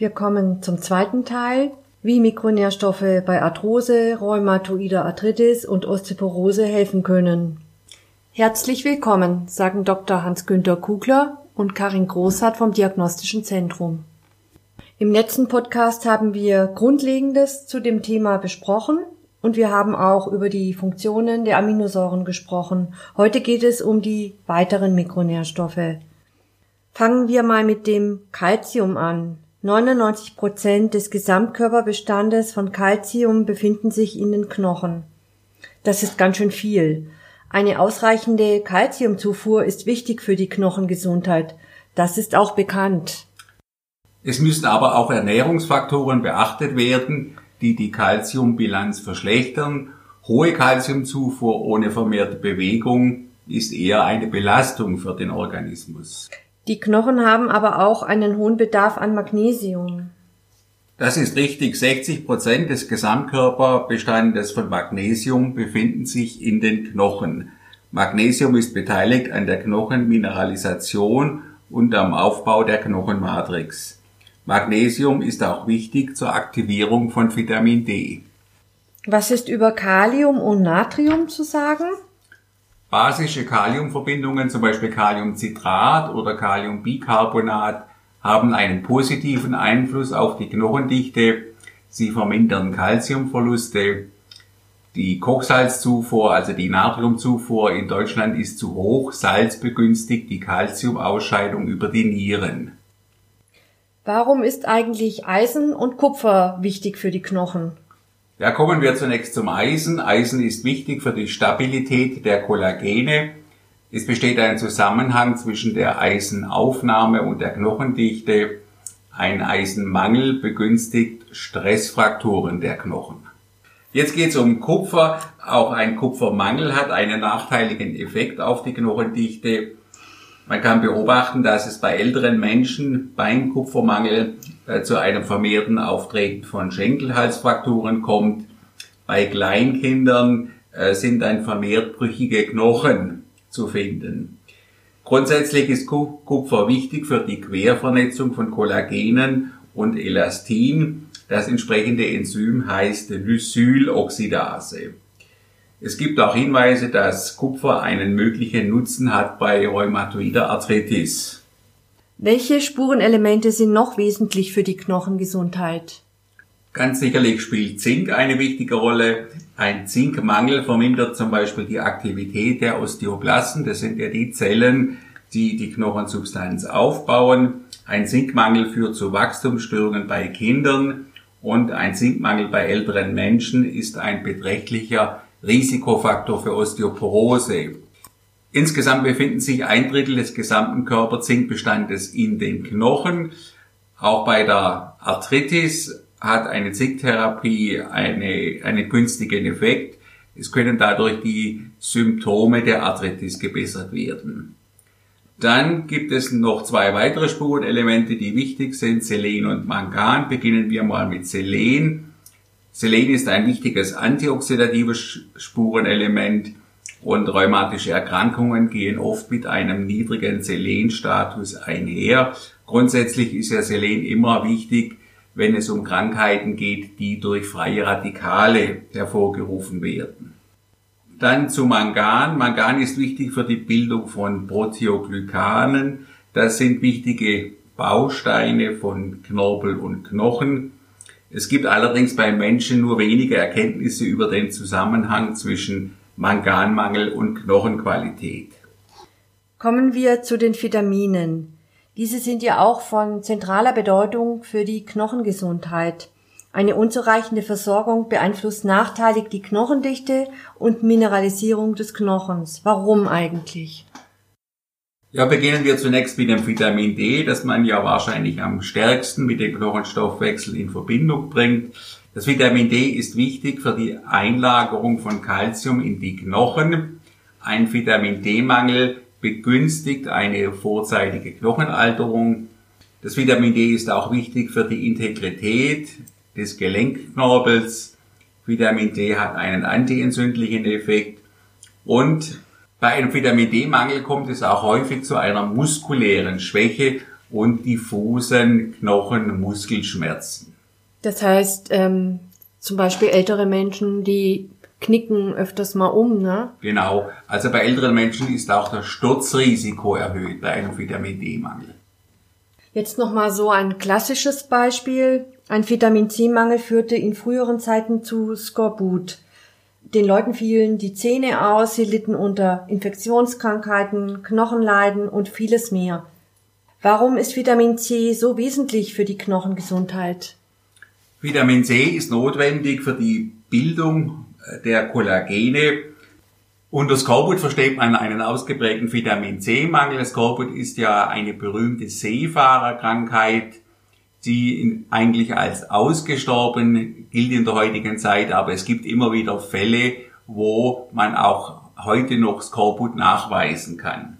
Wir kommen zum zweiten Teil, wie Mikronährstoffe bei Arthrose, rheumatoider Arthritis und Osteoporose helfen können. Herzlich willkommen, sagen Dr. Hans-Günter Kugler und Karin Großhardt vom Diagnostischen Zentrum. Im letzten Podcast haben wir Grundlegendes zu dem Thema besprochen und wir haben auch über die Funktionen der Aminosäuren gesprochen. Heute geht es um die weiteren Mikronährstoffe. Fangen wir mal mit dem Calcium an. 99 Prozent des Gesamtkörperbestandes von Calcium befinden sich in den Knochen. Das ist ganz schön viel. Eine ausreichende Calciumzufuhr ist wichtig für die Knochengesundheit. Das ist auch bekannt. Es müssen aber auch Ernährungsfaktoren beachtet werden, die die Calciumbilanz verschlechtern. Hohe Calciumzufuhr ohne vermehrte Bewegung ist eher eine Belastung für den Organismus. Die Knochen haben aber auch einen hohen Bedarf an Magnesium. Das ist richtig. 60 Prozent des Gesamtkörperbestandes von Magnesium befinden sich in den Knochen. Magnesium ist beteiligt an der Knochenmineralisation und am Aufbau der Knochenmatrix. Magnesium ist auch wichtig zur Aktivierung von Vitamin D. Was ist über Kalium und Natrium zu sagen? Basische Kaliumverbindungen, zum Beispiel Kaliumcitrat oder Kaliumbicarbonat, haben einen positiven Einfluss auf die Knochendichte. Sie vermindern Kalziumverluste. Die Kochsalzzufuhr, also die Natriumzufuhr in Deutschland ist zu hoch. Salz begünstigt die Kalziumausscheidung über die Nieren. Warum ist eigentlich Eisen und Kupfer wichtig für die Knochen? Ja, kommen wir zunächst zum Eisen. Eisen ist wichtig für die Stabilität der Kollagene. Es besteht ein Zusammenhang zwischen der Eisenaufnahme und der Knochendichte. Ein Eisenmangel begünstigt Stressfrakturen der Knochen. Jetzt geht es um Kupfer. Auch ein Kupfermangel hat einen nachteiligen Effekt auf die Knochendichte. Man kann beobachten, dass es bei älteren Menschen beim Kupfermangel zu einem vermehrten Auftreten von Schenkelhalsfrakturen kommt. Bei Kleinkindern äh, sind dann vermehrt brüchige Knochen zu finden. Grundsätzlich ist Kupfer wichtig für die Quervernetzung von Kollagenen und Elastin. Das entsprechende Enzym heißt Lysyloxidase. Es gibt auch Hinweise, dass Kupfer einen möglichen Nutzen hat bei rheumatoider Arthritis. Welche Spurenelemente sind noch wesentlich für die Knochengesundheit? Ganz sicherlich spielt Zink eine wichtige Rolle. Ein Zinkmangel vermindert zum Beispiel die Aktivität der Osteoblasten. Das sind ja die Zellen, die die Knochensubstanz aufbauen. Ein Zinkmangel führt zu Wachstumsstörungen bei Kindern und ein Zinkmangel bei älteren Menschen ist ein beträchtlicher Risikofaktor für Osteoporose. Insgesamt befinden sich ein Drittel des gesamten Körperzinkbestandes in den Knochen. Auch bei der Arthritis hat eine Zinktherapie eine, einen günstigen Effekt. Es können dadurch die Symptome der Arthritis gebessert werden. Dann gibt es noch zwei weitere Spurenelemente, die wichtig sind, Selen und Mangan. Beginnen wir mal mit Selen. Selen ist ein wichtiges antioxidatives Spurenelement und rheumatische Erkrankungen gehen oft mit einem niedrigen Selenstatus einher. Grundsätzlich ist ja Selen immer wichtig, wenn es um Krankheiten geht, die durch freie Radikale hervorgerufen werden. Dann zu Mangan. Mangan ist wichtig für die Bildung von Proteoglykanen. Das sind wichtige Bausteine von Knorpel und Knochen. Es gibt allerdings beim Menschen nur wenige Erkenntnisse über den Zusammenhang zwischen Manganmangel und Knochenqualität. Kommen wir zu den Vitaminen. Diese sind ja auch von zentraler Bedeutung für die Knochengesundheit. Eine unzureichende Versorgung beeinflusst nachteilig die Knochendichte und Mineralisierung des Knochens. Warum eigentlich? Ja, beginnen wir zunächst mit dem Vitamin D, das man ja wahrscheinlich am stärksten mit dem Knochenstoffwechsel in Verbindung bringt. Das Vitamin D ist wichtig für die Einlagerung von Kalzium in die Knochen. Ein Vitamin D-Mangel begünstigt eine vorzeitige Knochenalterung. Das Vitamin D ist auch wichtig für die Integrität des Gelenkknorpels. Vitamin D hat einen antientzündlichen Effekt und bei einem Vitamin D-Mangel kommt es auch häufig zu einer muskulären Schwäche und diffusen Knochenmuskelschmerzen. Das heißt, ähm, zum Beispiel ältere Menschen, die knicken öfters mal um, ne? Genau. Also bei älteren Menschen ist auch das Sturzrisiko erhöht bei einem Vitamin D-Mangel. Jetzt nochmal so ein klassisches Beispiel. Ein Vitamin C-Mangel führte in früheren Zeiten zu Skorbut. Den Leuten fielen die Zähne aus, sie litten unter Infektionskrankheiten, Knochenleiden und vieles mehr. Warum ist Vitamin C so wesentlich für die Knochengesundheit? Vitamin C ist notwendig für die Bildung der Kollagene. Unter Skorbut versteht man einen ausgeprägten Vitamin C-Mangel. Skorbut ist ja eine berühmte Seefahrerkrankheit, die eigentlich als ausgestorben gilt in der heutigen Zeit, aber es gibt immer wieder Fälle, wo man auch heute noch Skorbut nachweisen kann.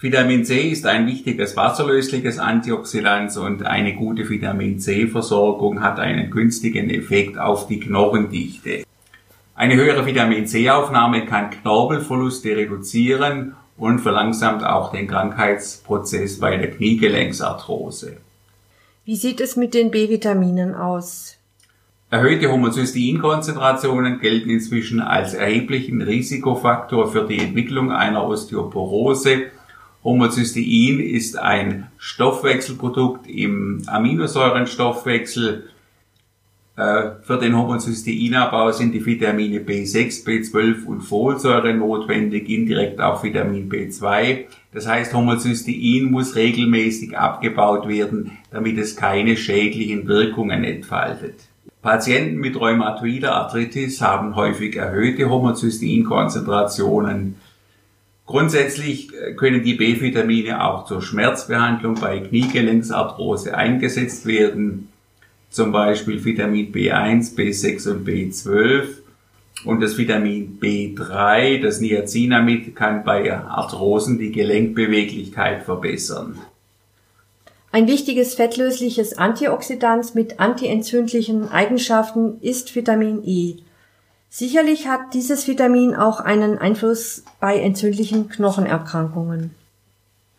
Vitamin C ist ein wichtiges wasserlösliches Antioxidant und eine gute Vitamin C-Versorgung hat einen günstigen Effekt auf die Knochendichte. Eine höhere Vitamin C-Aufnahme kann Knorpelverluste reduzieren und verlangsamt auch den Krankheitsprozess bei der Kniegelenksarthrose. Wie sieht es mit den B-Vitaminen aus? Erhöhte Homozysteinkonzentrationen gelten inzwischen als erheblichen Risikofaktor für die Entwicklung einer Osteoporose. Homozystein ist ein Stoffwechselprodukt im Aminosäurenstoffwechsel äh, für den Homozysteinabbau sind die Vitamine B6, B12 und Folsäure notwendig, indirekt auch Vitamin B2. Das heißt, Homozystein muss regelmäßig abgebaut werden, damit es keine schädlichen Wirkungen entfaltet. Patienten mit rheumatoider Arthritis haben häufig erhöhte Homozysteinkonzentrationen. Grundsätzlich äh, können die B-Vitamine auch zur Schmerzbehandlung bei Kniegelenksarthrose eingesetzt werden zum Beispiel Vitamin B1, B6 und B12. Und das Vitamin B3, das Niacinamid, kann bei Arthrosen die Gelenkbeweglichkeit verbessern. Ein wichtiges fettlösliches Antioxidant mit antientzündlichen Eigenschaften ist Vitamin E. Sicherlich hat dieses Vitamin auch einen Einfluss bei entzündlichen Knochenerkrankungen.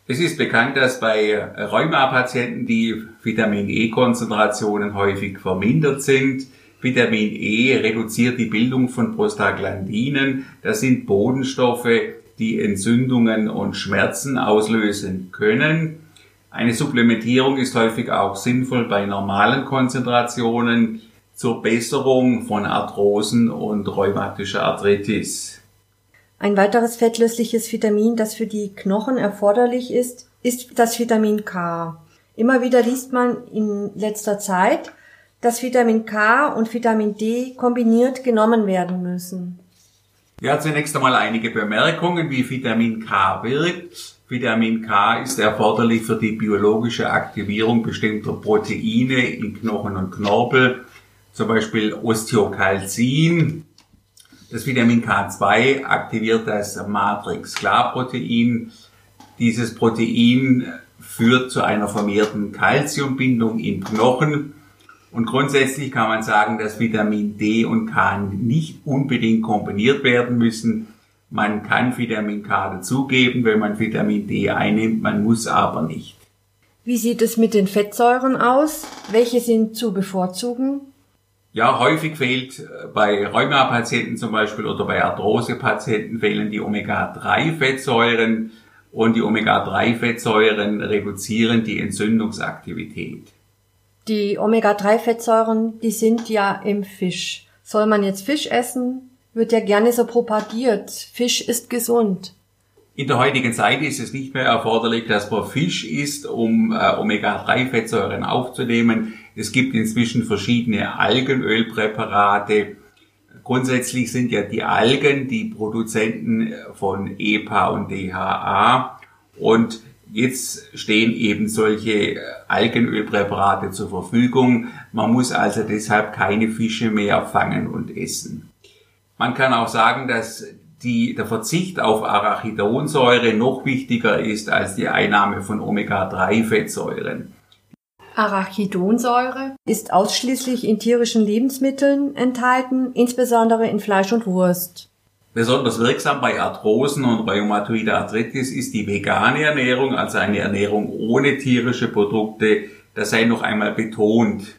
Es ist bekannt, dass bei Rheumapatienten die Vitamin E-Konzentrationen häufig vermindert sind. Vitamin E reduziert die Bildung von Prostaglandinen. Das sind Bodenstoffe, die Entzündungen und Schmerzen auslösen können. Eine Supplementierung ist häufig auch sinnvoll bei normalen Konzentrationen zur Besserung von Arthrosen und rheumatischer Arthritis. Ein weiteres fettlösliches Vitamin, das für die Knochen erforderlich ist, ist das Vitamin K. Immer wieder liest man in letzter Zeit, dass Vitamin K und Vitamin D kombiniert genommen werden müssen. Ja, zunächst einmal einige Bemerkungen, wie Vitamin K wirkt. Vitamin K ist erforderlich für die biologische Aktivierung bestimmter Proteine in Knochen und Knorpel, zum Beispiel Osteokalzin, das Vitamin K2 aktiviert das Matrix-Klar-Protein. Dieses Protein führt zu einer vermehrten Kalziumbindung im Knochen. Und grundsätzlich kann man sagen, dass Vitamin D und K nicht unbedingt kombiniert werden müssen. Man kann Vitamin K dazugeben, wenn man Vitamin D einnimmt, man muss aber nicht. Wie sieht es mit den Fettsäuren aus? Welche sind zu bevorzugen? Ja, häufig fehlt äh, bei Rheumapatienten zum Beispiel oder bei Arthrosepatienten fehlen die Omega-3-Fettsäuren und die Omega-3-Fettsäuren reduzieren die Entzündungsaktivität. Die Omega-3-Fettsäuren, die sind ja im Fisch. Soll man jetzt Fisch essen? Wird ja gerne so propagiert. Fisch ist gesund. In der heutigen Zeit ist es nicht mehr erforderlich, dass man Fisch isst, um äh, Omega-3-Fettsäuren aufzunehmen. Es gibt inzwischen verschiedene Algenölpräparate. Grundsätzlich sind ja die Algen die Produzenten von EPA und DHA und jetzt stehen eben solche Algenölpräparate zur Verfügung. Man muss also deshalb keine Fische mehr fangen und essen. Man kann auch sagen, dass die, der Verzicht auf Arachidonsäure noch wichtiger ist als die Einnahme von Omega-3-Fettsäuren. Arachidonsäure ist ausschließlich in tierischen Lebensmitteln enthalten, insbesondere in Fleisch und Wurst. Besonders wirksam bei Arthrosen und Rheumatoide Arthritis ist die vegane Ernährung, also eine Ernährung ohne tierische Produkte. Das sei noch einmal betont.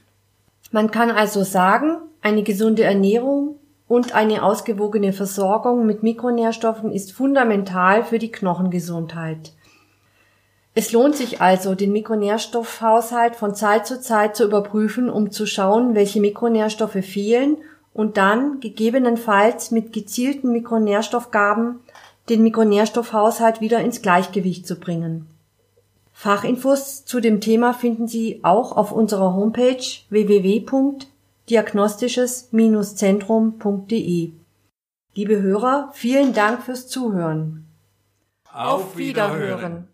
Man kann also sagen, eine gesunde Ernährung und eine ausgewogene Versorgung mit Mikronährstoffen ist fundamental für die Knochengesundheit. Es lohnt sich also, den Mikronährstoffhaushalt von Zeit zu Zeit zu überprüfen, um zu schauen, welche Mikronährstoffe fehlen und dann gegebenenfalls mit gezielten Mikronährstoffgaben den Mikronährstoffhaushalt wieder ins Gleichgewicht zu bringen. Fachinfos zu dem Thema finden Sie auch auf unserer Homepage www.diagnostisches-zentrum.de. Liebe Hörer, vielen Dank fürs Zuhören. Auf Wiederhören.